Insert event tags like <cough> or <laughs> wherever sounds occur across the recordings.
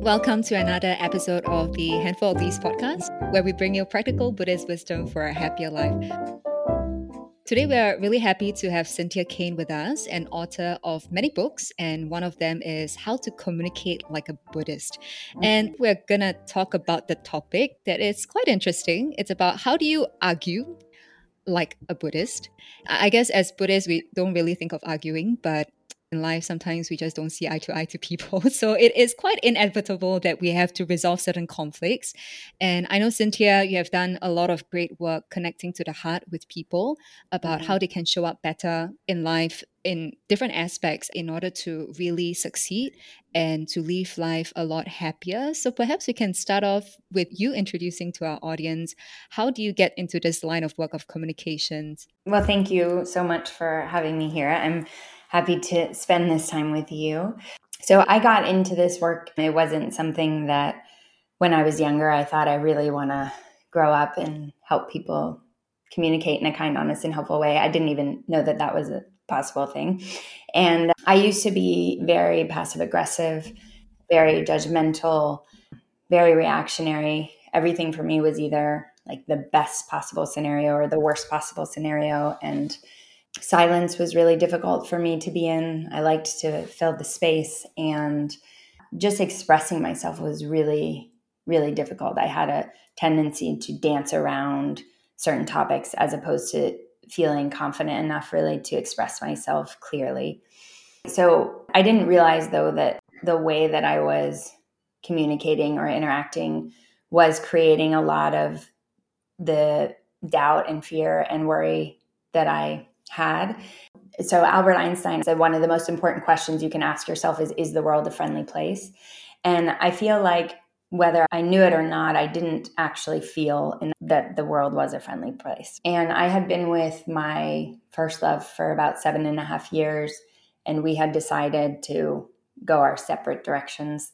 Welcome to another episode of the Handful of Leaves podcast, where we bring you practical Buddhist wisdom for a happier life. Today, we are really happy to have Cynthia Kane with us, an author of many books, and one of them is How to Communicate Like a Buddhist. And we're going to talk about the topic that is quite interesting. It's about how do you argue like a Buddhist? I guess as Buddhists, we don't really think of arguing, but in life, sometimes we just don't see eye to eye to people. <laughs> So it is quite inevitable that we have to resolve certain conflicts. And I know, Cynthia, you have done a lot of great work connecting to the heart with people about mm-hmm. how they can show up better in life in different aspects in order to really succeed and to live life a lot happier. So perhaps we can start off with you introducing to our audience how do you get into this line of work of communications? Well, thank you so much for having me here. I'm happy to spend this time with you. So I got into this work. It wasn't something that when I was younger, I thought I really want to grow up and help people communicate in a kind, honest, and helpful way. I didn't even know that that was a possible thing. And I used to be very passive aggressive, very judgmental, very reactionary. Everything for me was either like the best possible scenario or the worst possible scenario. And silence was really difficult for me to be in. I liked to fill the space and just expressing myself was really, really difficult. I had a tendency to dance around certain topics as opposed to feeling confident enough really to express myself clearly. So I didn't realize though that the way that I was communicating or interacting was creating a lot of the doubt and fear and worry that I had. So Albert Einstein said one of the most important questions you can ask yourself is is the world a friendly place? And I feel like whether I knew it or not, I didn't actually feel in, that the world was a friendly place. And I had been with my first love for about seven and a half years, and we had decided to go our separate directions.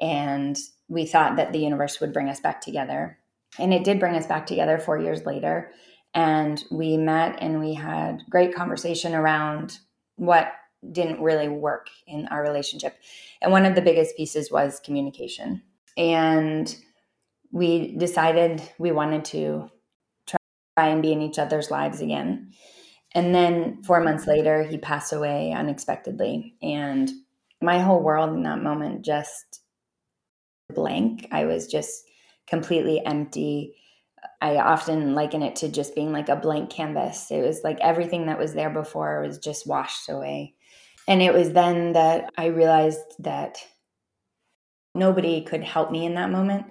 And we thought that the universe would bring us back together. And it did bring us back together four years later and we met and we had great conversation around what didn't really work in our relationship. And one of the biggest pieces was communication. And we decided we wanted to try and be in each other's lives again. And then four months later he passed away unexpectedly. And my whole world in that moment just blank. I was just completely empty I often liken it to just being like a blank canvas. It was like everything that was there before was just washed away. And it was then that I realized that nobody could help me in that moment.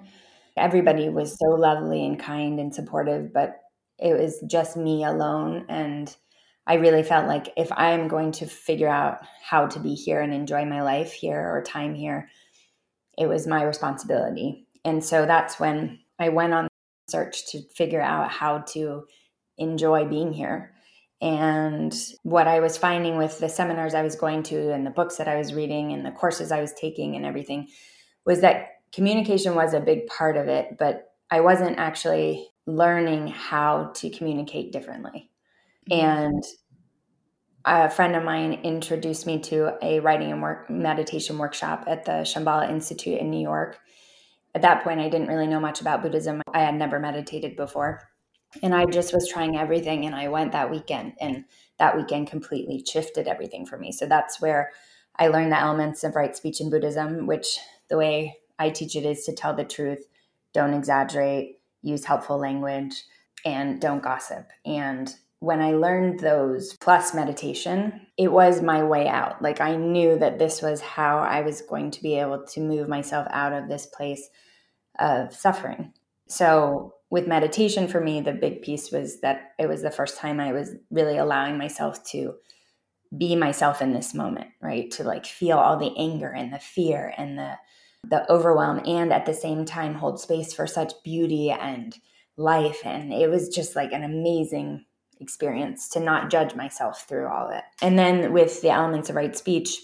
Everybody was so lovely and kind and supportive, but it was just me alone. And I really felt like if I'm going to figure out how to be here and enjoy my life here or time here, it was my responsibility. And so that's when I went on search to figure out how to enjoy being here. And what I was finding with the seminars I was going to and the books that I was reading and the courses I was taking and everything was that communication was a big part of it, but I wasn't actually learning how to communicate differently. Mm-hmm. And a friend of mine introduced me to a writing and work meditation workshop at the Shambhala Institute in New York at that point, I didn't really know much about Buddhism. I had never meditated before. And I just was trying everything. And I went that weekend, and that weekend completely shifted everything for me. So that's where I learned the elements of right speech in Buddhism, which the way I teach it is to tell the truth, don't exaggerate, use helpful language, and don't gossip. And when I learned those plus meditation, it was my way out. Like I knew that this was how I was going to be able to move myself out of this place of suffering. So, with meditation, for me, the big piece was that it was the first time I was really allowing myself to be myself in this moment, right? To like feel all the anger and the fear and the the overwhelm and at the same time hold space for such beauty and life and it was just like an amazing experience to not judge myself through all of it. And then with the elements of right speech,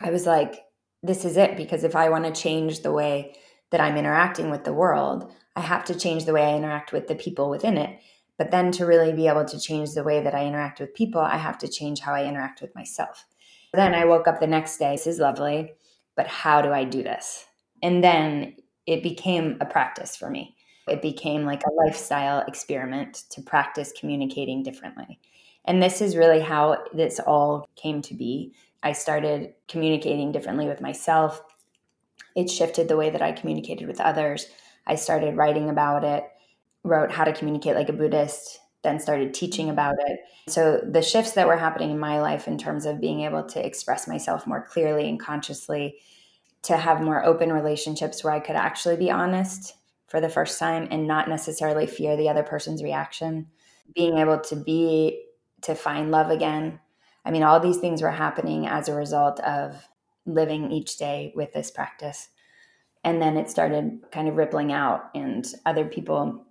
I was like this is it because if I want to change the way that I'm interacting with the world, I have to change the way I interact with the people within it. But then to really be able to change the way that I interact with people, I have to change how I interact with myself. Then I woke up the next day. This is lovely, but how do I do this? And then it became a practice for me. It became like a lifestyle experiment to practice communicating differently. And this is really how this all came to be. I started communicating differently with myself. It shifted the way that I communicated with others. I started writing about it, wrote how to communicate like a Buddhist, then started teaching about it. So the shifts that were happening in my life in terms of being able to express myself more clearly and consciously, to have more open relationships where I could actually be honest for the first time and not necessarily fear the other person's reaction, being able to be to find love again. I mean, all these things were happening as a result of living each day with this practice. And then it started kind of rippling out, and other people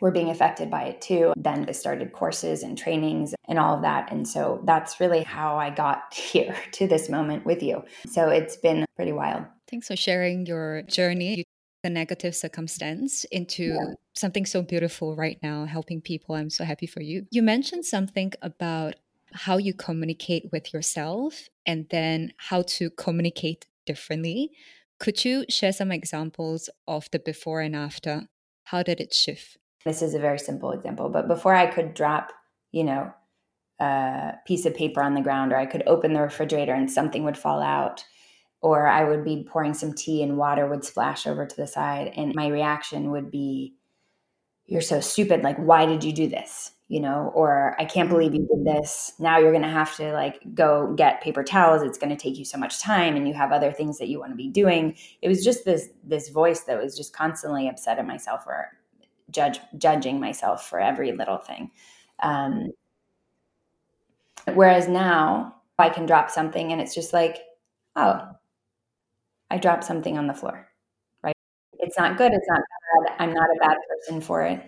were being affected by it too. Then I started courses and trainings and all of that. And so that's really how I got <laughs> here to this moment with you. So it's been pretty wild. Thanks for sharing your journey. The negative circumstance into yeah. something so beautiful right now, helping people. I'm so happy for you. You mentioned something about how you communicate with yourself and then how to communicate differently. Could you share some examples of the before and after? How did it shift? This is a very simple example, but before I could drop, you know, a piece of paper on the ground, or I could open the refrigerator and something would fall out, or I would be pouring some tea and water would splash over to the side, and my reaction would be, You're so stupid. Like, why did you do this? You know, or I can't believe you did this. Now you're going to have to like go get paper towels. It's going to take you so much time and you have other things that you want to be doing. It was just this this voice that was just constantly upset at myself or judge judging myself for every little thing. Um, whereas now I can drop something and it's just like, oh, I dropped something on the floor. Right? It's not good. It's not bad. I'm not a bad person for it.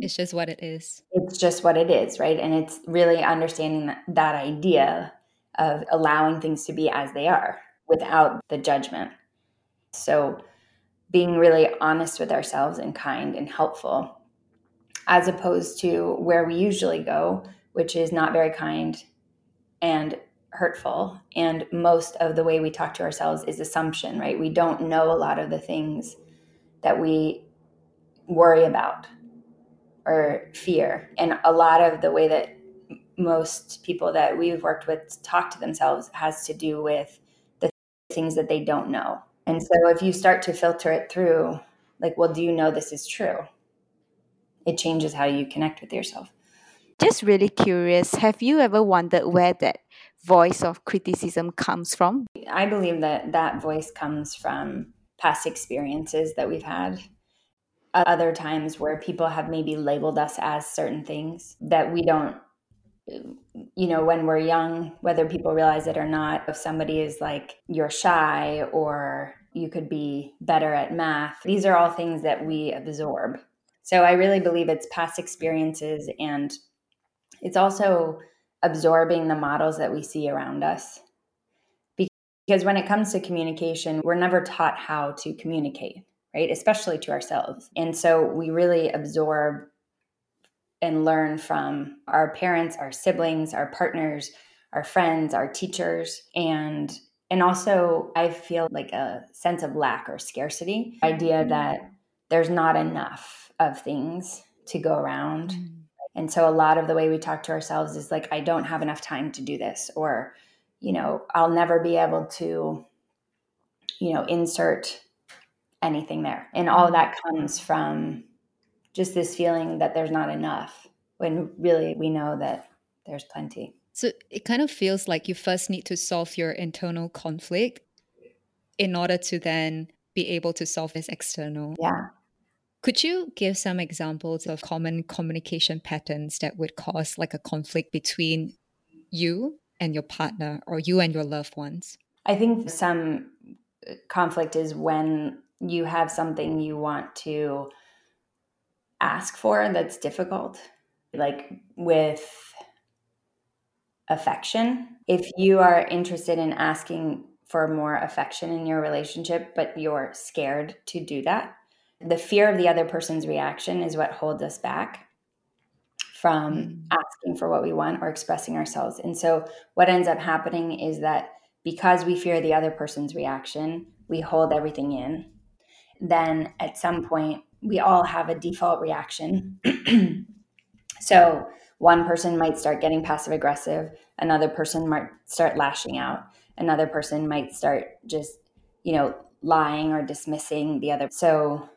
It's just what it is. It's just what it is, right? And it's really understanding that, that idea of allowing things to be as they are without the judgment. So being really honest with ourselves and kind and helpful, as opposed to where we usually go, which is not very kind and hurtful. And most of the way we talk to ourselves is assumption, right? We don't know a lot of the things that we worry about or fear. And a lot of the way that most people that we've worked with talk to themselves has to do with the things that they don't know and so if you start to filter it through, like, well, do you know this is true? It changes how you connect with yourself. Just really curious, have you ever wondered where that voice of criticism comes from? I believe that that voice comes from past experiences that we've had. Other times where people have maybe labeled us as certain things that we don't you know, when we're young, whether people realize it or not, if somebody is like, you're shy or you could be better at math, these are all things that we absorb. So I really believe it's past experiences and it's also absorbing the models that we see around us. Because when it comes to communication, we're never taught how to communicate, right? Especially to ourselves. And so we really absorb and learn from our parents, our siblings, our partners, our friends, our teachers, and and also I feel like a sense of lack or scarcity, idea mm-hmm. that there's not enough of things to go around. Mm-hmm. And so a lot of the way we talk to ourselves is like I don't have enough time to do this or you know, I'll never be able to you know, insert anything there. And all of that comes from just this feeling that there's not enough when really we know that there's plenty. So it kind of feels like you first need to solve your internal conflict in order to then be able to solve this external. Yeah. Could you give some examples of common communication patterns that would cause like a conflict between you and your partner or you and your loved ones? I think some uh, conflict is when you have something you want to ask for that's difficult, like with affection. If you are interested in asking for more affection in your relationship, but you're scared to do that, the fear of the other person's reaction is what holds us back from mm. asking for what we want or expressing ourselves. And so, what ends up happening is that because we fear the other person's reaction, we hold everything in then at some point, we all have a default reaction. <clears throat> so one person might start getting passive aggressive, another person might start lashing out, another person might start just, you know, lying or dismissing the other. So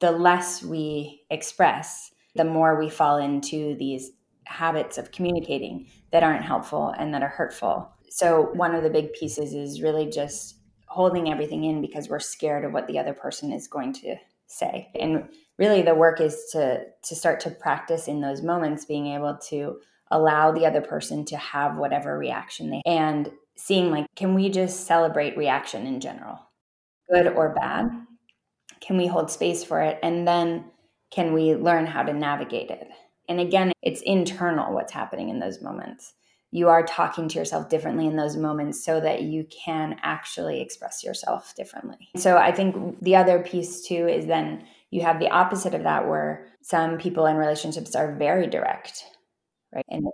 the less we express, the more we fall into these habits of communicating that aren't helpful and that are hurtful. So, one of the big pieces is really just holding everything in because we're scared of what the other person is going to say. And really the work is to to start to practice in those moments being able to allow the other person to have whatever reaction they and seeing like can we just celebrate reaction in general? Good or bad? Can we hold space for it? And then can we learn how to navigate it? And again it's internal what's happening in those moments you are talking to yourself differently in those moments so that you can actually express yourself differently. So I think the other piece too is then you have the opposite of that where some people in relationships are very direct, right? And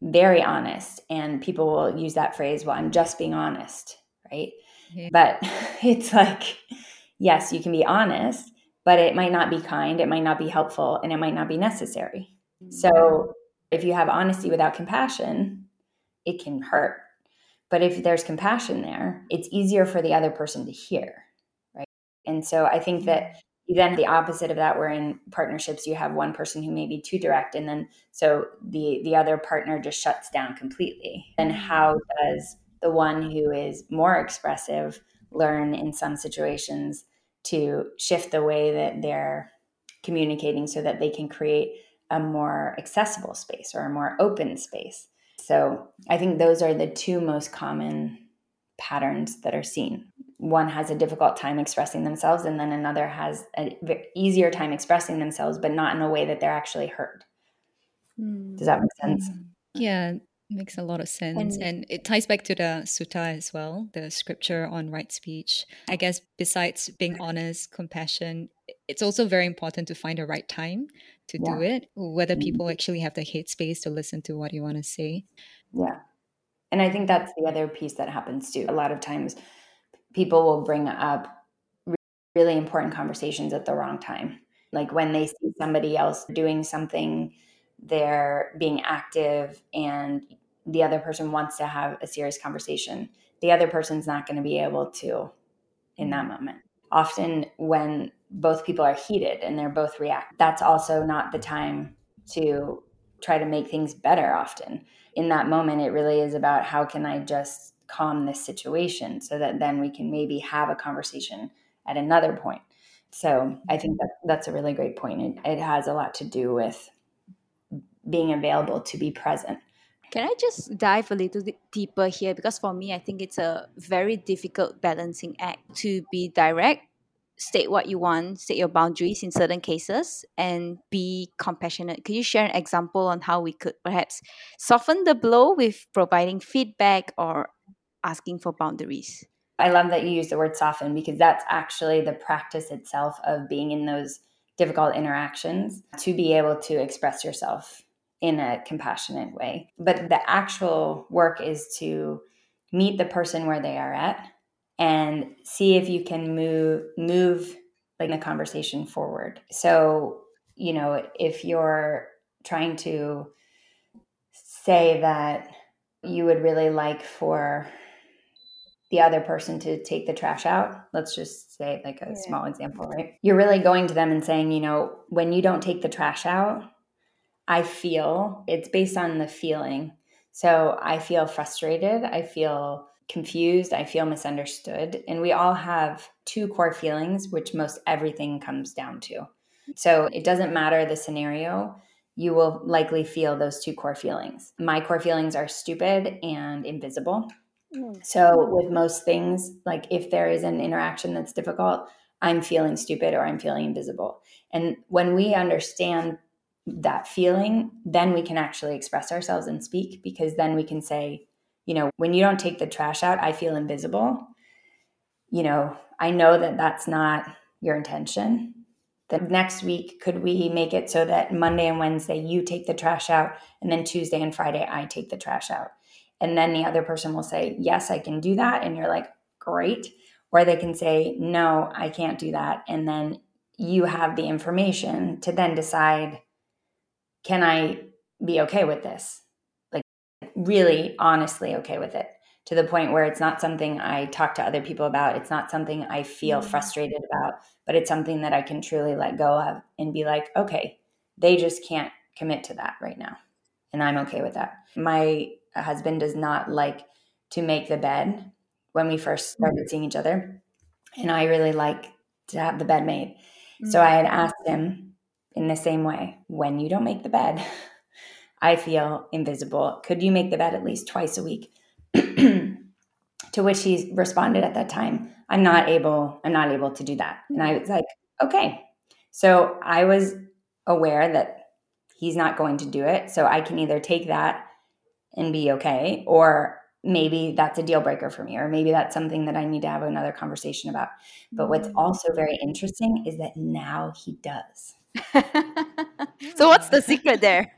very honest. And people will use that phrase, well, I'm just being honest, right? Yeah. But <laughs> it's like, yes, you can be honest, but it might not be kind, it might not be helpful, and it might not be necessary. Mm-hmm. So if you have honesty without compassion, it can hurt. But if there's compassion there, it's easier for the other person to hear, right? And so I think that then the opposite of that, where in partnerships you have one person who may be too direct, and then so the the other partner just shuts down completely. Then mm-hmm. how does the one who is more expressive learn in some situations to shift the way that they're communicating so that they can create a more accessible space or a more open space so I think those are the two most common patterns that are seen. One has a difficult time expressing themselves, and then another has an easier time expressing themselves, but not in a way that they're actually heard. Mm. Does that make sense? Hmm. Yeah, makes a lot of sense. And, and, it ties back to the sutta as well, the scripture on right speech. I guess besides being honest, compassion, it's also very important to find the right time to yeah. do it, whether mm-hmm. people actually have the headspace to listen to what you want to say. Yeah. And I think that's the other piece that happens too. A lot of times people will bring up really important conversations at the wrong time. Like when they see somebody else doing something, they're being active and the other person wants to have a serious conversation. The other person's not going to be able to in that mm-hmm. moment. Often when both people are heated and they're both react. That's also not the time to try to make things better often. In that moment, it really is about how can I just calm this situation so that then we can maybe have a conversation at another point. So I think that that's a really great point. It, it has a lot to do with being available to be present. Can I just dive a little deeper here? Because for me, I think it's a very difficult balancing act to be direct state what you want, state your boundaries in certain cases, and be compassionate. Could you share an example on how we could perhaps soften the blow with providing feedback or asking for boundaries? I love that you use the word soften because that's actually the practice itself of being in those difficult interactions to be able to express yourself in a compassionate way. But the actual work is to meet the person where they are at and see if you can move move like the conversation forward. So, you know, if you're trying to say that you would really like for the other person to take the trash out. Let's just say, like a yeah. small example, right? You're really going to them and saying, you know, when you don't take the trash out, I feel it's based on the feeling. So I feel frustrated. I feel confused, I feel misunderstood. And we all have two core feelings, which most everything comes down to. So it doesn't matter the scenario, you will likely feel those two core feelings. My core feelings are stupid and invisible. Mm. So with most things, like if there is an interaction that's difficult, I'm feeling stupid or I'm feeling invisible. And when we understand that feeling, then we can actually express ourselves and speak because then we can say, you know, when you don't take the trash out, I feel invisible. You know, I know that that's not your intention. The next week, could we make it so that Monday and Wednesday you take the trash out, and then Tuesday and Friday I take the trash out? And then the other person will say, Yes, I can do that. And you're like, Great. or they can say, no, I can't do that. And then you have the information to then decide, can I be okay with this? Really honestly okay with it to the point where it's not something I talk to other people about. It's not something I feel mm-hmm. frustrated about, but it's something that I can truly let go of and be like, okay, they just can't commit to that right now. And I'm okay with that. My husband does not like to make the bed when we first started mm-hmm. seeing each other. And I really like to have the bed made. Mm-hmm. So I had asked him in the same way when you don't make the bed, <laughs> I feel invisible. Could you make the bed at least twice a week? <clears throat> to which he responded at that time, I'm not able, I'm not able to do that. And I was like, okay. So I was aware that he's not going to do it. So I can either take that and be okay, or maybe that's a deal breaker for me, or maybe that's something that I need to have another conversation about. But what's mm. also very interesting is that now he does. <laughs> <laughs> so, what's the secret there?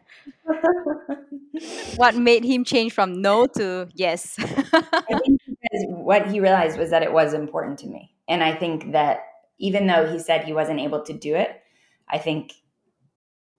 <laughs> what made him change from no to yes? <laughs> I think what he realized was that it was important to me. And I think that even though he said he wasn't able to do it, I think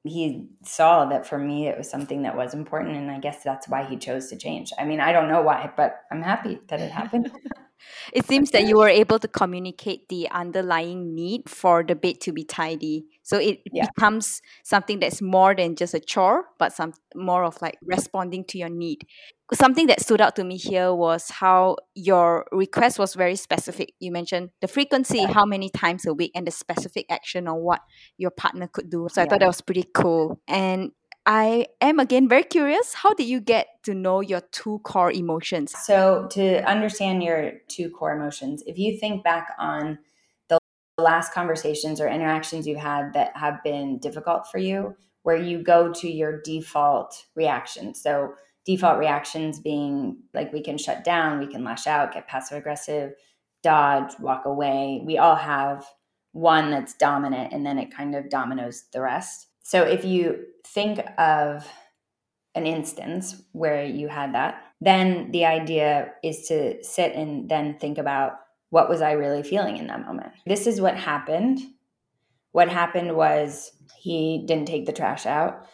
he saw that for me it was something that was important and i guess that's why he chose to change i mean i don't know why but i'm happy that it happened <laughs> it seems that you were able to communicate the underlying need for the bed to be tidy. So it yeah. becomes something that's more than just a chore but some more of like responding to your need. Something that stood out to me here was how your request was very specific. You mentioned the frequency yeah. how many times a week and the specific action on what your partner could do. So i thought that was pretty cool. And I am again very curious. How did you get to know your two core emotions? So, to understand your two core emotions, if you think back on the last conversations or interactions you've had that have been difficult for you, where you go to your default reaction. So, default reactions being like we can shut down, we can lash out, get passive aggressive, dodge, walk away. We all have one that's dominant and then it kind of dominoes the rest. So if you think of an instance where you had that, then the idea is to sit and then think about what was I really feeling in that moment. This is what happened. What happened was he didn't take the trash out.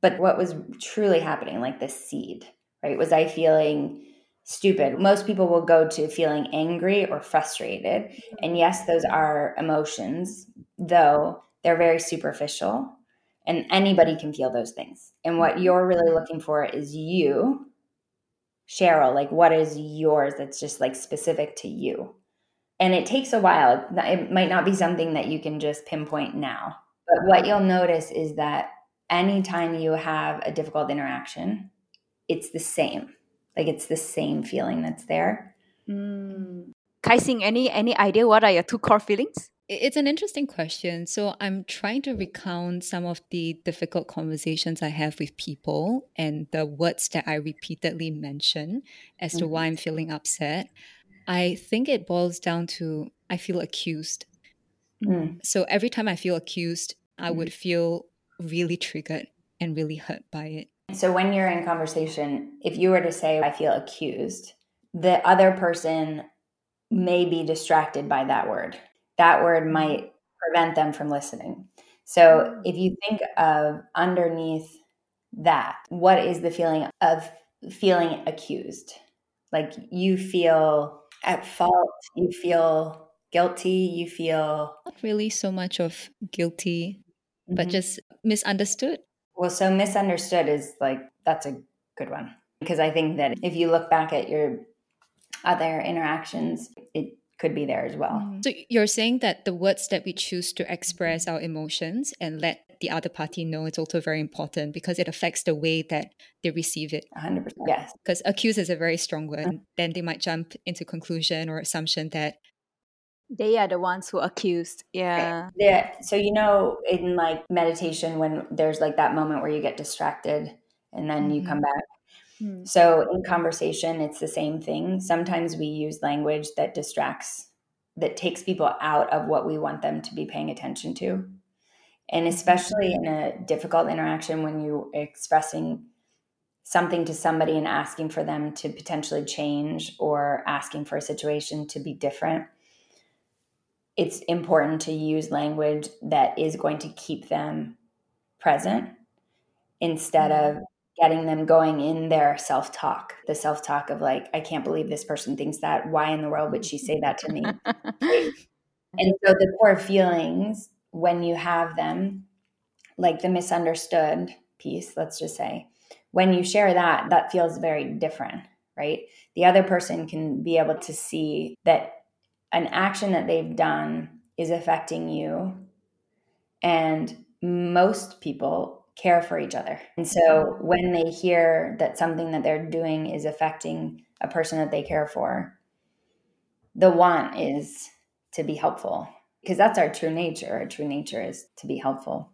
But what was truly happening, like the seed, right? Was I feeling stupid? Most people will go to feeling angry or frustrated. Mm-hmm. And yes, those are emotions, though they're very superficial and anybody can feel those things. And what mm-hmm. you're really looking for is you, Cheryl, like what is yours that's just like specific to you. And it takes a while. It might not be something that you can just pinpoint now. But what you'll notice is that anytime you have a difficult interaction, it's the same. Like it's the same feeling that's there. Mm. Kai-Sing, any any idea what are your two core feelings? It's an interesting question. So I'm trying to recount some of the difficult conversations I have with people and the words that I repeatedly mention as mm-hmm. to why mm-hmm. I'm feeling upset. I think it boils down to I feel accused. Mm. So every time I feel accused, I would mm-hmm. feel really triggered and really hurt by it. So when you're in conversation, if you were to say, I feel accused, the other person may be distracted by that word that word mm-hmm. might prevent them from listening. So mm. if you think of underneath that, what is the feeling of feeling accused? Like you feel at fault, you feel guilty, you feel. Not really so much of guilty, mm-hmm. but just misunderstood. Well, so misunderstood is like, that's a good one. Because I think that if you look back at your other interactions, it could be there as well. Mm. So you're saying that the words that we choose to express our emotions and let the other party know it's also very important because it affects the way that they receive it. 100%. Yes. Because accuse is a very strong word. Mm-hmm. Then they might jump into conclusion or assumption that they are the ones who accused. Yeah. Yeah. So you know in like meditation when there's like that moment where you get distracted and then mm-hmm. you come back Hmm. So in conversation, it's the same thing. Sometimes we use language that distracts, that takes people out of what we want them to be paying attention to. And mm-hmm. especially in a difficult interaction when you're expressing something to somebody and asking for them to potentially change or asking for a situation to be different, it's important to use language that is going to keep them present instead of getting them going in their self talk, the self talk of like, I can't believe this person thinks that. Why in the world would she say that to me? <laughs> and so the core feelings, when you have them, like the misunderstood piece, let's just say, when you share that, that feels very different, right? The other person can be able to see that an action that they've done is affecting you. And most people care for each other. And so when they hear that something that they're doing is affecting a person that they care for, the want is to be helpful because that's our true nature. Our true nature is to be helpful.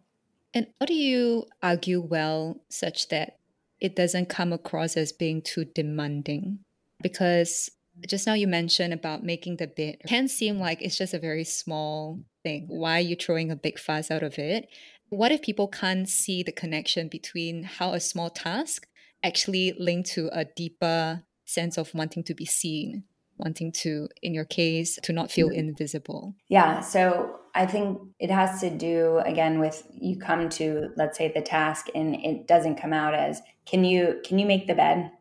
And how do you argue well such that it doesn't come across as being too demanding? Because just now you mentioned about making the bid it can seem like it's just a very small thing. Why are you throwing a big fuss out of it? What if people can't see the connection between how a small task actually linked to a deeper sense of wanting to be seen, wanting to, in your case, to not feel mm-hmm. invisible? Yeah. So I think it has to do again with you come to, let's say, the task and it doesn't come out as can you can you make the bed?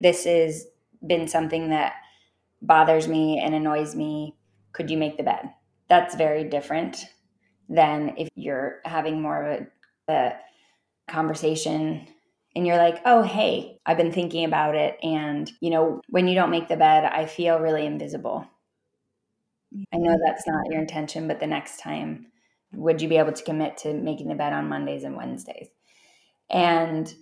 This has been something that bothers me and annoys me. Could you make the bed? That's very different than if you're having more of a, a conversation and you're like, oh, hey, I've been thinking about it. And, you know, when you don't make the bed, I feel really invisible. I know that's not your intention, but the next time, would you be able to commit to making the bed on Mondays and Wednesdays? And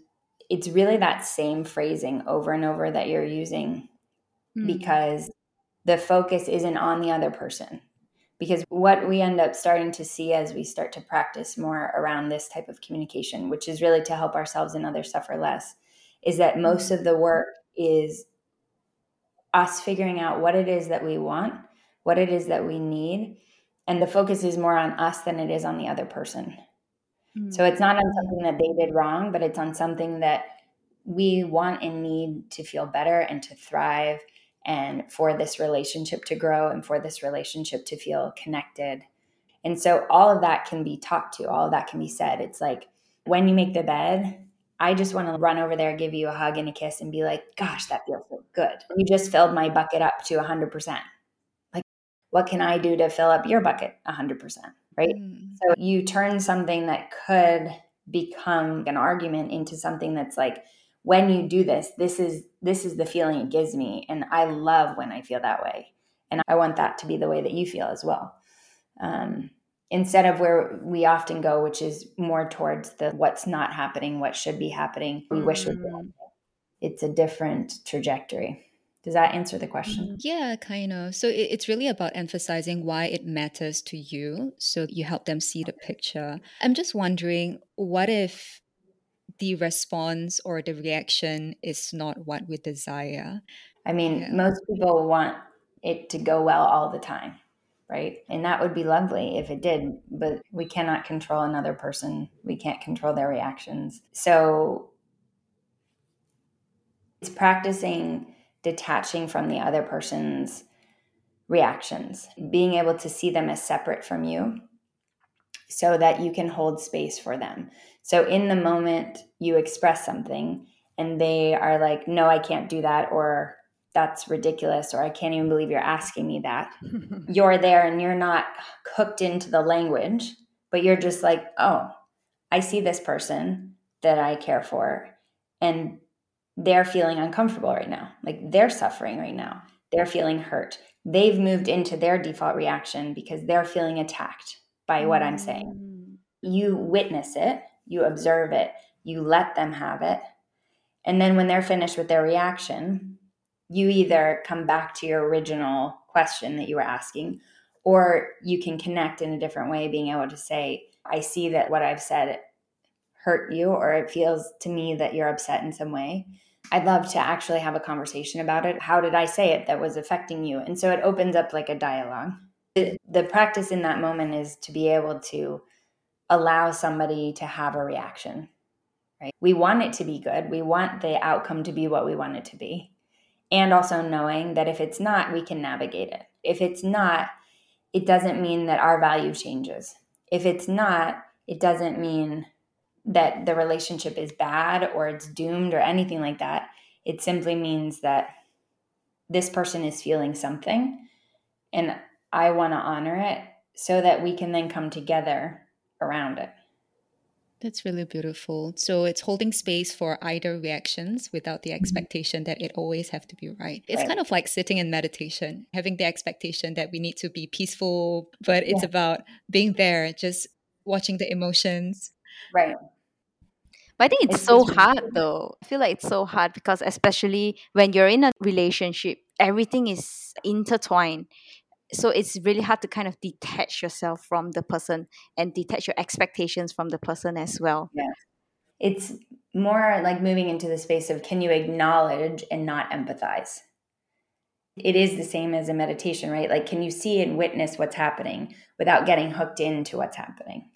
it's really that same phrasing over and over that you're using mm-hmm. because the focus isn't on the other person because what we end up starting to see as we start to practice more around this type of communication which is really to help ourselves and others suffer less is that most of the work is us figuring out what it is that we want what it is that we need and the focus is more on us than it is on the other person mm-hmm. so it's not on something that they did wrong but it's on something that we want and need to feel better and to thrive and for this relationship to grow and for this relationship to feel connected. And so all of that can be talked to, all of that can be said. It's like when you make the bed, I just want to run over there, give you a hug and a kiss, and be like, gosh, that feels so good. You just filled my bucket up to 100%. Like, what can I do to fill up your bucket 100%? Right. Mm. So you turn something that could become an argument into something that's like, when you do this this is this is the feeling it gives me and i love when i feel that way and i want that to be the way that you feel as well um, instead of where we often go which is more towards the what's not happening what should be happening we mm. wish would be it's a different trajectory does that answer the question? Mm-hmm. Yeah, kind of. So it's really about emphasizing why it matters to you so you help them see the picture. I'm just wondering what if the response or the reaction is not what we desire. I mean, yeah. most people want it to go well all the time, right? And that would be lovely if it did, but we cannot control another person. We can't control their reactions. So it's practicing detaching from the other person's reactions, being able to see them as separate from you so that you can hold space for them. So in the moment you express something and they are like, no, I can't do that, or that's ridiculous, or I can't even believe you're asking me that. <laughs> you're there and you're not hooked into the language, but you're just like, oh, I see this person that I care for and they're feeling uncomfortable right now. Like they're suffering right now. They're feeling hurt. They've moved into their default reaction because they're feeling attacked by what I'm saying. Mm. You witness it, you observe it, you let them have it. And then when they're finished with their reaction, you either come back to your original question that you were asking, or you can connect in a different way, being able to say, I see that what I've said hurt you, or it feels to me that you're upset in some way. I'd love to actually have a conversation about it. How did I say it that was affecting you? And so it opens up like a dialogue the practice in that moment is to be able to allow somebody to have a reaction right we want it to be good we want the outcome to be what we want it to be and also knowing that if it's not we can navigate it if it's not it doesn't mean that our value changes. If it's not, it doesn't mean that the relationship is bad or it's doomed or anything like that. It simply means that this person is feeling something and I want to honor it so that we can then come together around it. That's really beautiful. So it's holding space for either reactions without the mm-hmm. expectation that it always have to be right. It's right. kind of like sitting in meditation, having the expectation that we need to be peaceful, but it's yeah. about being there, just watching the emotions. Right. But I think it's, it's so hard though. I feel like it's so hard because especially when you're in a relationship, everything is intertwined so it's really hard to kind of detach yourself from the person and detach your expectations from the person as well. Yeah. It's more like moving into the space of can you acknowledge and not empathize? It is the same as a meditation right? Like can you see and witness what's happening without getting hooked into what's happening?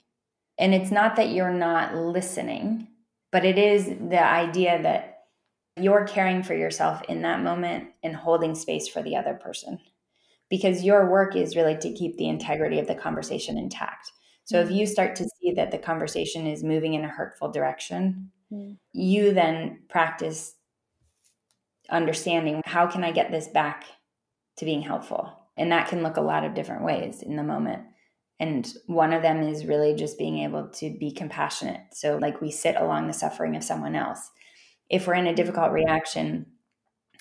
And it's not that you're not listening but it is the idea that you're caring for yourself in that moment and holding space for the other person because your work is really to keep the integrity of the conversation intact. So if you start to see that the conversation is moving in a hurtful direction, mm-hmm. you then practice understanding how can I get this back to being helpful? And that can look a lot of different ways in the moment. And one of them is really just being able to be compassionate. So, like, we sit along the suffering of someone else. If we're in a difficult reaction,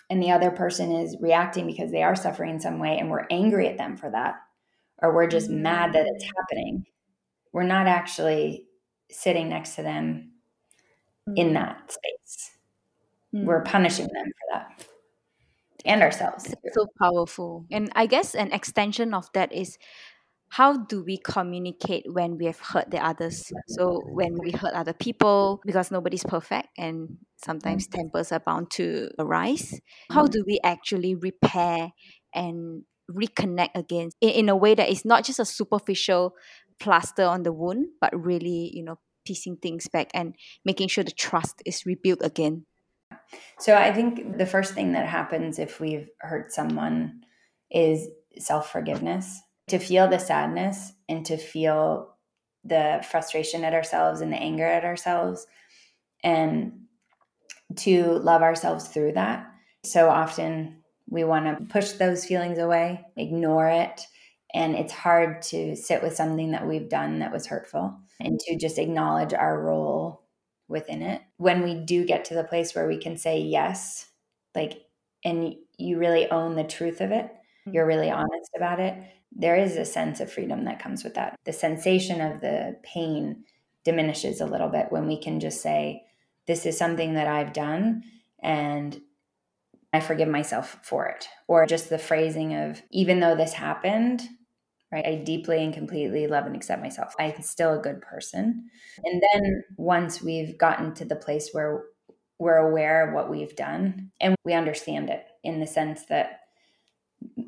and the other person is reacting because they are suffering in some way and we're angry at them for that or we're just mad that it's happening we're not actually sitting next to them in mm-hmm. that space we're mm-hmm. punishing them for that and ourselves it's so powerful and i guess an extension of that is how do we communicate when we have hurt the others? So when we hurt other people because nobody's perfect and sometimes mm-hmm. tempers are bound to arise how do we actually repair and reconnect again in, in a way that is not just a superficial plaster on the wound but really you know piecing things back and making sure the trust is rebuilt again? So i think the first thing that happens if we've hurt someone is self-forgiveness to feel the sadness and to feel the frustration at ourselves and the anger at ourselves and to love ourselves through that. So often we want to push those feelings away, ignore it. And it's hard to sit with something that we've done that was hurtful and to just acknowledge our role within it. When we do get to the place where we can say yes, like, and you really own the truth of it, you're really honest about it, there is a sense of freedom that comes with that. The sensation of the pain diminishes a little bit when we can just say, This is something that I've done, and I forgive myself for it. Or just the phrasing of, Even though this happened, right? I deeply and completely love and accept myself. I'm still a good person. And then once we've gotten to the place where we're aware of what we've done and we understand it in the sense that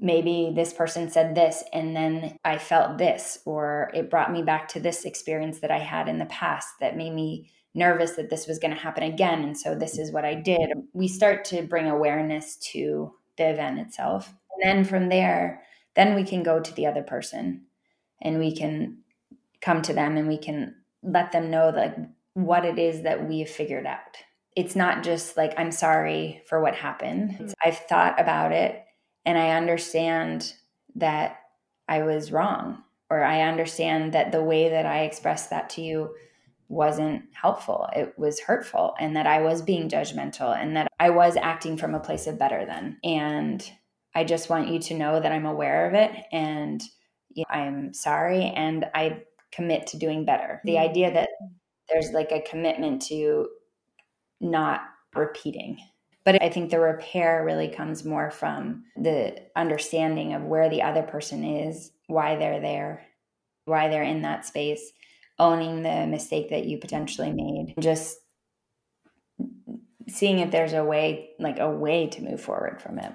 maybe this person said this and then I felt this, or it brought me back to this experience that I had in the past that made me nervous that this was going to happen again. And so this is what I did. We start to bring awareness to the event itself. And then from there, then we can go to the other person and we can come to them and we can let them know like what it is that we've figured out. It's not just like, I'm sorry for what happened. It's, I've thought about it and I understand that I was wrong, or I understand that the way that I expressed that to you wasn't helpful. It was hurtful, and that I was being judgmental, and that I was acting from a place of better than. And I just want you to know that I'm aware of it, and I'm sorry, and I commit to doing better. The mm-hmm. idea that there's like a commitment to not repeating but I think the repair really comes more from the understanding of where the other person is, why they're there, why they're in that space, owning the mistake that you potentially made, just seeing if there's a way, like a way to move forward from it.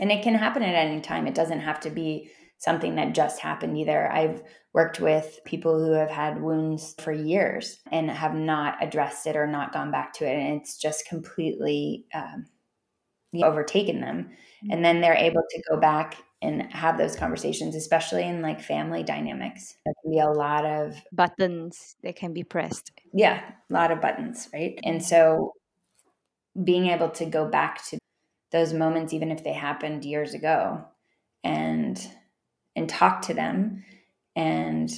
And it can happen at any time. It doesn't have to be something that just happened either. I've worked with people who have had wounds for years and have not addressed it or not gone back to it. And it's just completely um, overtaken them. And then they're able to go back and have those conversations, especially in like family dynamics. There can be a lot of buttons that can be pressed. Yeah, a lot of buttons, right? And so being able to go back to those moments, even if they happened years ago, and and talk to them and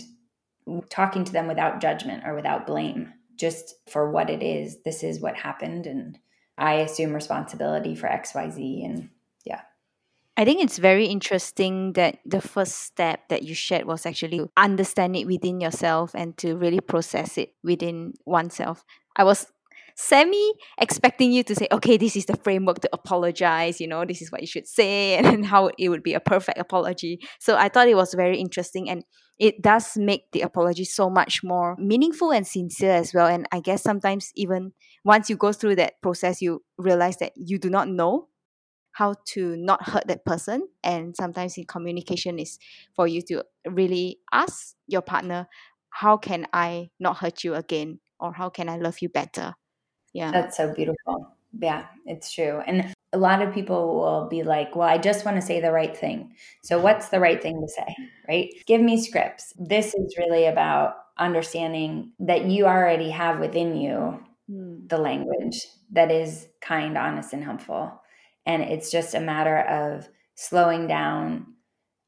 talking to them without judgment or without blame, just for what it is. This is what happened, and I assume responsibility for XYZ. And yeah. I think it's very interesting that the first step that you shared was actually understand it within yourself and to really process it within oneself. I was semi expecting you to say, okay, this is the framework to apologize, you know, this is what you should say, <laughs> and how it would be a perfect apology. So I thought it was very interesting and it does make the apology so much more meaningful and sincere as well. And I guess sometimes even once you go through that process, you realize that you do not know how to not hurt that person. And sometimes in communication is for you to really ask your partner, how can I not hurt you again? Or how can I love you better? Yeah. That's so beautiful. Yeah, it's true. And a lot of people will be like, well, I just want to say the right thing. So, what's the right thing to say? Right? Give me scripts. This is really about understanding that you already have within you mm. the language that is kind, honest, and helpful. And it's just a matter of slowing down,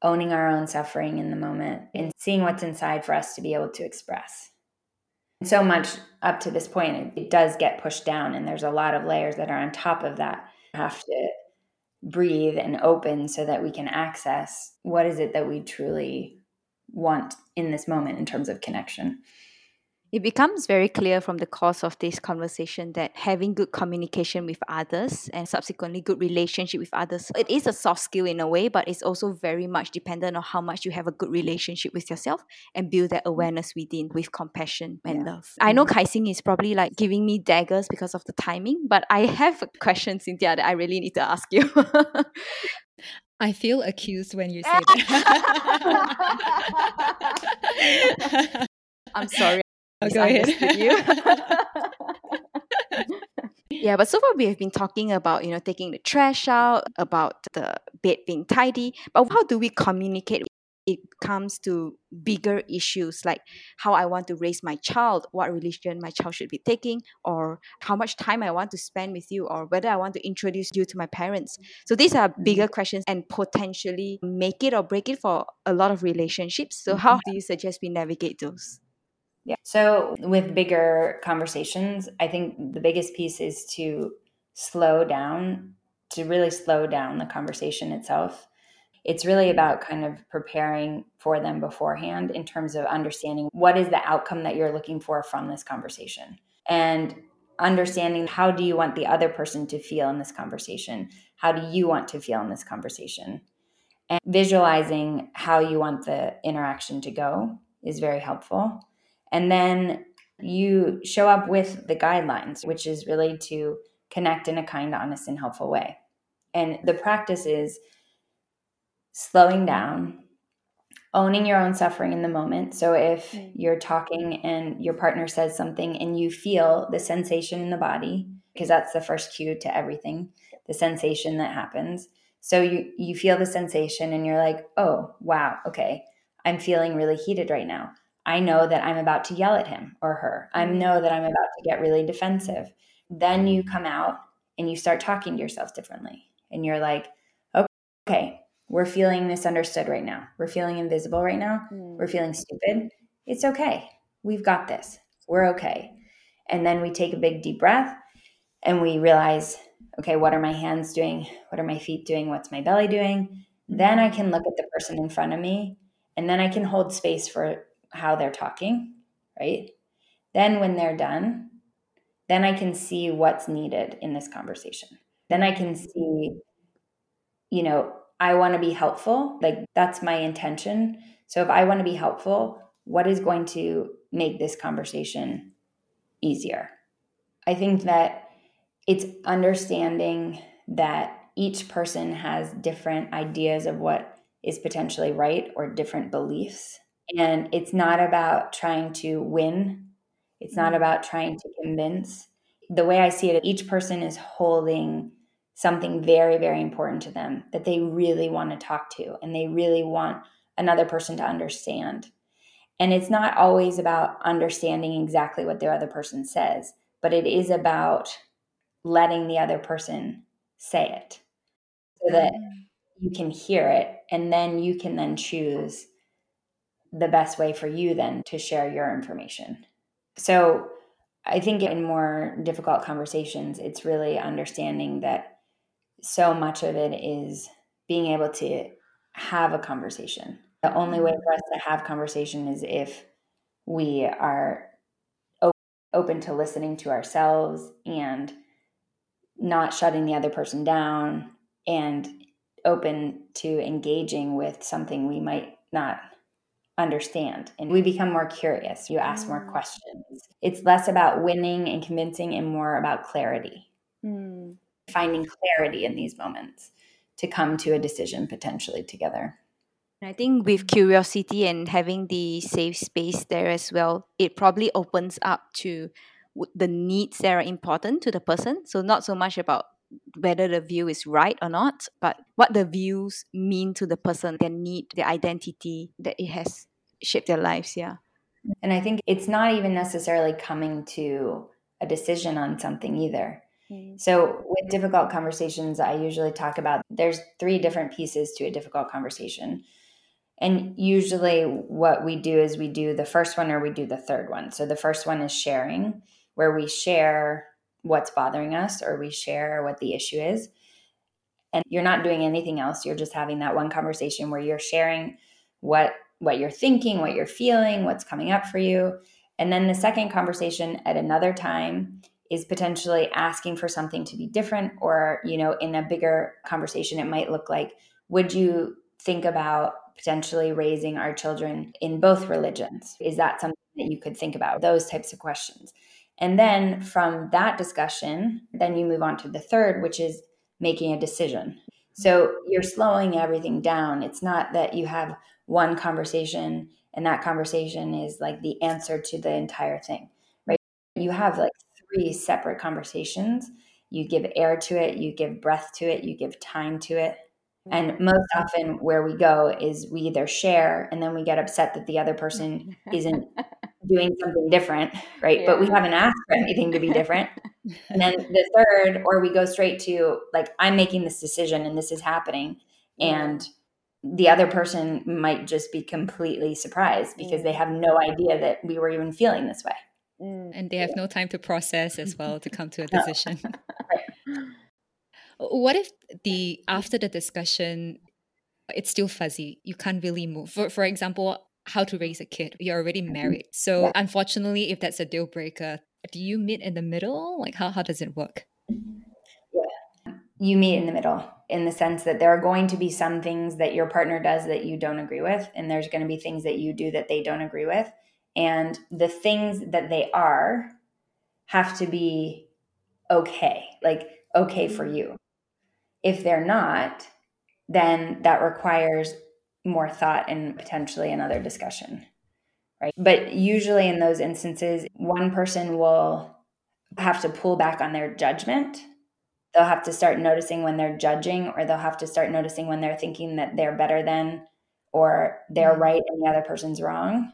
owning our own suffering in the moment, and seeing what's inside for us to be able to express so much up to this point it, it, does get pushed down and there's a lot of layers that are on top of that. Have to breathe and open so that we can access what is it that we truly want in this moment in terms of connection it becomes very clear from the course of this conversation that having good communication with others and subsequently good relationship with others it is a soft skill in a way but it's also very much dependent on how much you have a good relationship with yourself and build that awareness within with compassion and yeah. love i know mm-hmm. is probably like giving me daggers because of the timing but i have a question cynthia that i really need to ask you <laughs> I feel accused when you say <laughs> that. <laughs> I'm sorry. Oh, go ahead. you. <laughs> yeah, but so far we have been talking about, you know, taking the trash out, about the bed being tidy. But how do we communicate it comes to bigger issues like how I want to raise my child, what religion my child should be taking, or how much time I want to spend with you, or whether I want to introduce you to my parents. So these are bigger mm-hmm. questions and potentially make it or break it for a lot of relationships. So how mm-hmm. do you suggest we navigate those? Yeah. So with bigger conversations, I think the biggest piece is to slow down, to really slow down the conversation itself. It's really mm-hmm. about kind of preparing for them beforehand in terms of understanding what is the outcome that you're looking for from this conversation and understanding how do you want the other person to feel in this conversation? How do you want to feel in this conversation? And visualizing how you want the interaction to go is very helpful and then you show up with the guidelines, which is really to connect in a kind, honest, and helpful way. And the practice is slowing down, owning your own suffering in the moment. So if mm. you're talking and your partner says something and you feel the sensation in the body, because that's the first cue to everything, the sensation that happens. So you you feel the sensation and you're like, "Oh, wow, okay. I'm feeling really heated right now." I know that I'm about to yell at him or her. I mm-hmm. know that I'm about to get really defensive. Then you come out and you start talking to yourself differently. And you're like, okay, we're feeling misunderstood right now. We're feeling invisible right now. Mm. We're feeling stupid. It's okay. We've got this. We're okay. And then we take a big deep breath and we realize, okay, what are my hands doing? What are my feet doing? What's my belly doing? Then I can look at the person in front of me and then I can hold space for how they're talking, right? Then when they're done, then I can see what's needed in this conversation. Then I can see, you know, I want to be helpful. Like that's my intention. So if I want to be helpful, what is going to make this conversation easier? I think that it's understanding that each person has different ideas of what is potentially right or different beliefs and it's not about trying to win, it's not mm-hmm. about trying to convince. The way I see it, each person is holding something very, very important to them that they really want to talk to and they really want another person to understand. And it's not always about understanding exactly what the other person says, but it is about letting the other person say it so that mm. you can hear it and then you can then choose the best way for you then to share your information. So I think in more difficult conversations, it's really understanding that so much of it is being able to have a conversation. The only way for us to have conversation is if we are open to listening to ourselves and not shutting the other person down and open to engaging with something we might not understand and we become more curious you ask more mm. questions it's less about winning and convincing and more about clarity mm. finding clarity in these moments to come to a decision potentially together I think with curiosity and having the safe space there as well, it probably opens up to the needs that are important to the person. So, not so much about whether the view is right or not, but what the views mean to the person, their need, their identity, that it has shaped their lives. Yeah. And I think it's not even necessarily coming to a decision on something either. Mm. So, with difficult conversations, I usually talk about there's three different pieces to a difficult conversation. And usually, what we do is we do the first one or we do the third one. So, the first one is sharing, where we share what's bothering us or we share what the issue is. And you're not doing anything else. You're just having that one conversation where you're sharing what what you're thinking, what you're feeling, what's coming up for you. And then the second conversation at another time is potentially asking for something to be different or, you know, in a bigger conversation it might look like would you think about potentially raising our children in both religions? Is that something that you could think about? Those types of questions. And then from that discussion, then you move on to the third, which is making a decision. So you're slowing everything down. It's not that you have one conversation and that conversation is like the answer to the entire thing, right? You have like three separate conversations. You give air to it, you give breath to it, you give time to it. And most often, where we go is we either share and then we get upset that the other person <laughs> isn't doing something different, right? Yeah. But we haven't asked for anything to be different. and then <laughs> the third, or we go straight to like, I'm making this decision and this is happening. And the other person might just be completely surprised because they have no idea that we were even feeling this way. Mm. And they have no time to process as well to come to a <laughs> decision. <laughs> right. What if the after the discussion, it's still fuzzy? You can't really move. For for example, how to raise a kid. You're already mm-hmm. married. So unfortunately, if that's a deal breaker, do you meet in the middle? Like how how does it work? Yeah. You meet in the middle in the sense that there are going to be some things that your partner does that you don't agree with, and there's going to be things that you do that they don't agree with. And the things that they are have to be okay, like okay for you. If they're not, then that requires more thought and potentially another discussion. Right. But usually in those instances, one person will have to pull back on their judgment. They'll have to start noticing when they're judging, or they'll have to start noticing when they're thinking that they're better than, or they're mm-hmm. right and the other person's wrong.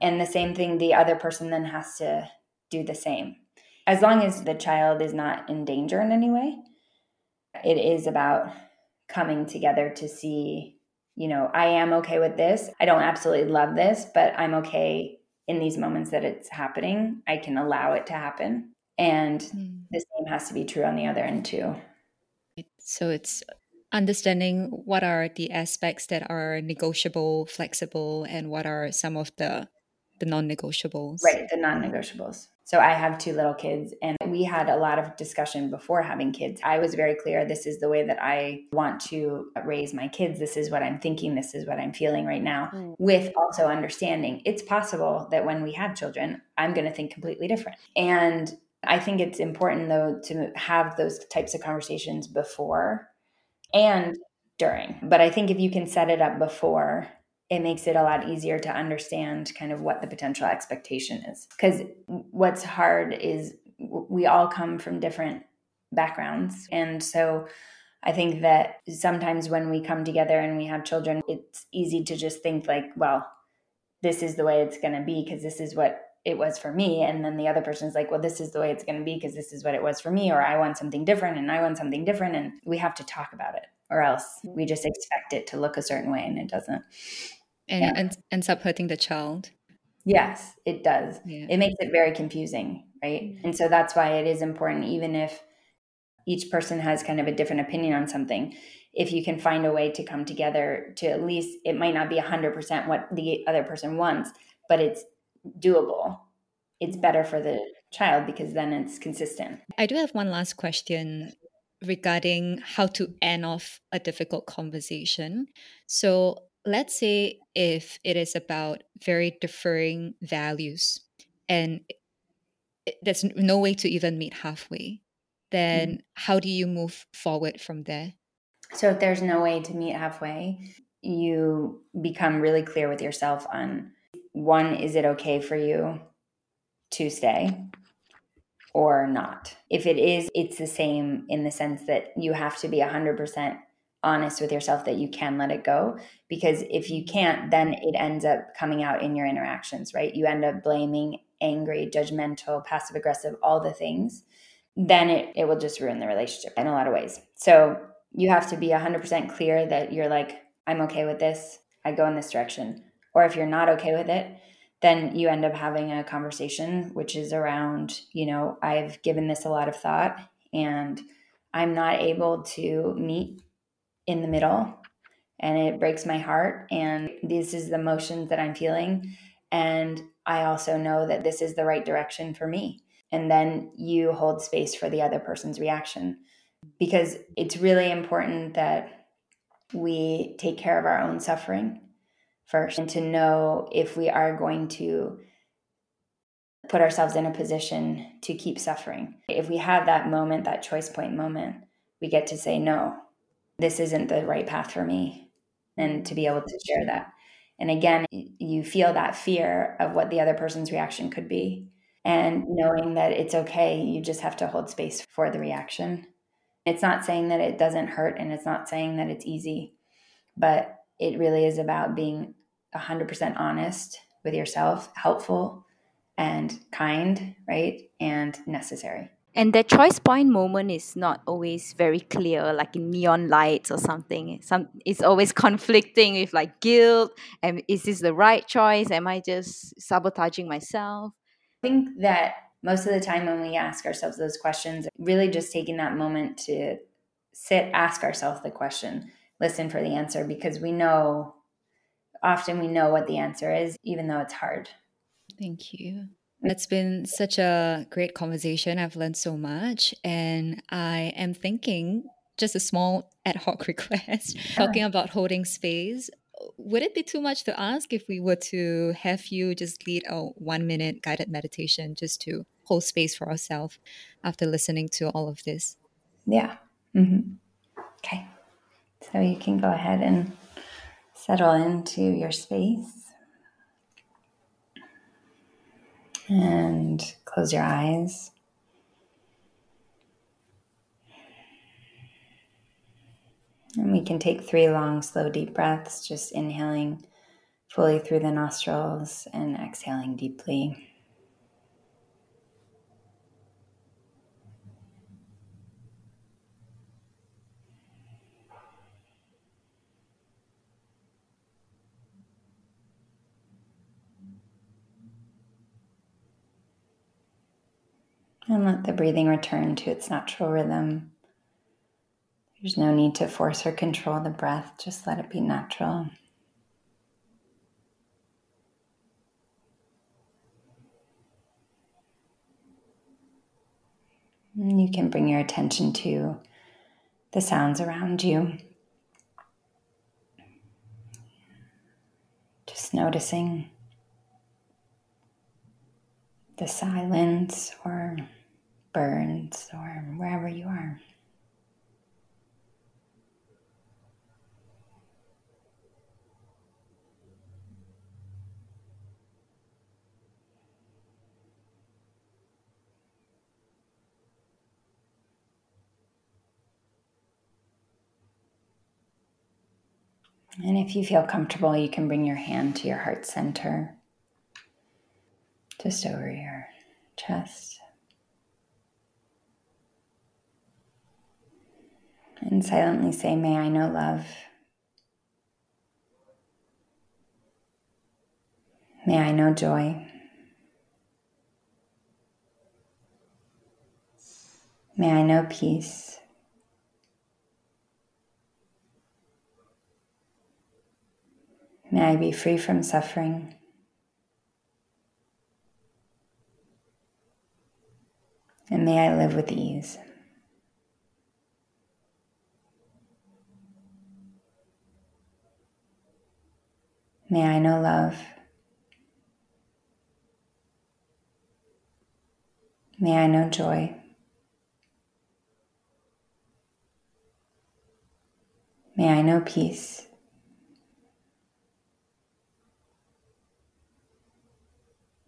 And the same thing, the other person then has to do the same. As long as the child is not in danger in any way, it is about coming together to see, you know, I am okay with this. I don't absolutely love this, but I'm okay in these moments that it's happening. I can allow it to happen. And mm. the same has to be true on the other end, too. So it's understanding what are the aspects that are negotiable, flexible, and what are some of the the non-negotiables. Right, the non-negotiables. So I have two little kids, and we had a lot of discussion before having kids. I was very clear this is the way that I want to raise my kids. This is what I'm thinking. This is what I'm feeling right now, mm. with also understanding it's possible that when we have children, I'm going to think completely different. And I think it's important, though, to have those types of conversations before and during. But I think if you can set it up before, it makes it a lot easier to understand kind of what the potential expectation is. Because what's hard is we all come from different backgrounds. And so I think that sometimes when we come together and we have children, it's easy to just think like, well, this is the way it's going to be because this is what it was for me. And then the other person's like, well, this is the way it's going to be because this is what it was for me, or I want something different and I want something different. And we have to talk about it, or else we just expect it to look a certain way and it doesn't. And yeah. it ends up hurting the child. Yes, it does. Yeah. It makes it very confusing, right? Mm-hmm. And so that's why it is important, even if each person has kind of a different opinion on something if you can find a way to come together to at least it might not be 100% what the other person wants but it's doable it's better for the child because then it's consistent i do have one last question regarding how to end off a difficult conversation so let's say if it is about very differing values and there's no way to even meet halfway then mm-hmm. how do you move forward from there? So if there's no way to meet halfway, you become really clear with yourself on one, is it okay for you to stay or not? If it is, it's the same in the sense that you have to be 100% honest with yourself that you can let it go. Because if you can't, then it ends up coming out in your interactions, right? You end up blaming, angry, judgmental, passive aggressive, all the things then it, it will just ruin the relationship in a lot of ways. So you have to be 100% clear that you're like, I'm okay with this. I go in this direction. Or if you're not okay with it, then you end up having a conversation which is around, you know, I've given this a lot of thought and I'm not able to meet in the middle and it breaks my heart and this is the emotions that I'm feeling and I also know that this is the right direction for me. And then you hold space for the other person's reaction. Because it's really important that we take care of our own suffering first and to know if we are going to put ourselves in a position to keep suffering. If we have that moment, that choice point moment, we get to say, no, this isn't the right path for me, and to be able to share that. And again, you feel that fear of what the other person's reaction could be and knowing that it's okay. You just have to hold space for the reaction. It's not saying that it doesn't hurt and it's not saying that it's easy, but it really is about being 100% honest with yourself, helpful and kind, right? And necessary. And that choice point moment is not always very clear, like in neon lights or something. Some it's always <laughs> conflicting with like guilt. And is this the right choice? Am I just sabotaging myself? I think that most of the time when we ask ourselves those questions, really just taking that moment to sit, ask ourselves the question, listen for the answer, because we know, often we know what the answer is, even though it's hard. Thank you. It's been such a great conversation. I've learned so much. And I am thinking just a small ad hoc <laughs> request talking about holding space would it be too much to ask if we were to have you just lead a one minute guided meditation just to hold space for ourselves after listening to all of this? Yeah. Mm-hmm. Okay. So you can go ahead and settle into your space and close your eyes. And we can take three long, slow, deep breaths, just inhaling fully through the nostrils and exhaling deeply. And let the breathing return to its natural rhythm. There's no need to force or control the breath, just let it be natural. And you can bring your attention to the sounds around you. Just noticing the silence or burns or wherever you are. And if you feel comfortable, you can bring your hand to your heart center, just over your chest. And silently say, May I know love. May I know joy. May I know peace. May I be free from suffering. And may I live with ease. May I know love. May I know joy. May I know peace.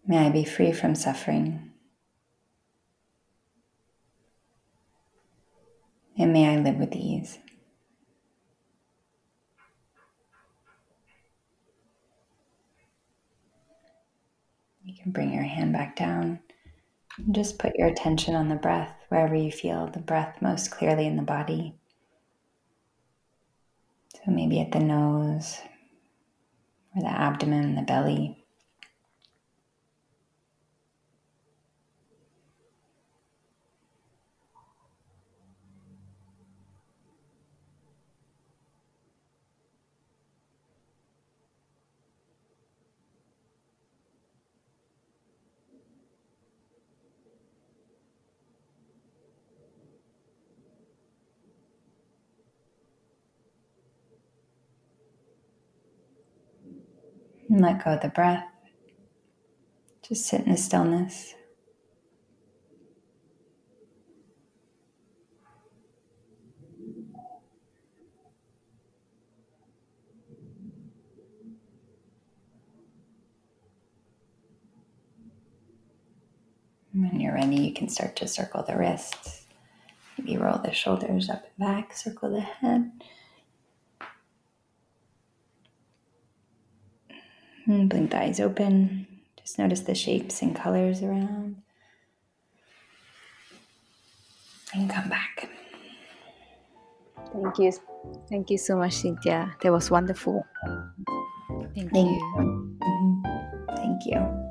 May I be free from suffering. And may I live with ease. You bring your hand back down. And just put your attention on the breath wherever you feel the breath most clearly in the body. So maybe at the nose, or the abdomen, the belly. And let go of the breath. Just sit in the stillness. When you're ready, you can start to circle the wrists. Maybe roll the shoulders up and back, circle the head. And blink the eyes open. Just notice the shapes and colors around. And come back. Thank you. Thank you so much, Cynthia. That was wonderful. Thank, Thank you. Mhm. Thank you.